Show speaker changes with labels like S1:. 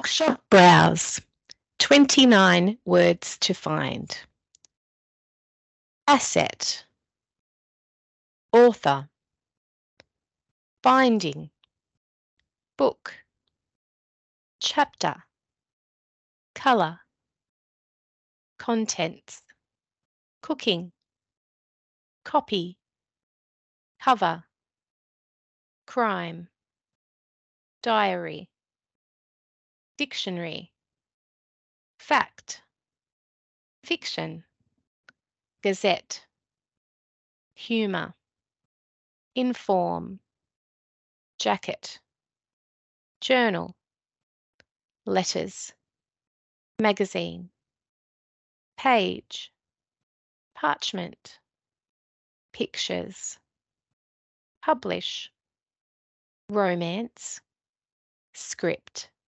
S1: Bookshop browse. 29 words to find. Asset. Author. Binding. Book. Chapter. Colour. Contents. Cooking. Copy. Cover. Crime. Diary. Dictionary. Fact. Fiction. Gazette. Humour. Inform. Jacket. Journal. Letters. Magazine. Page. Parchment. Pictures. Publish. Romance. Script.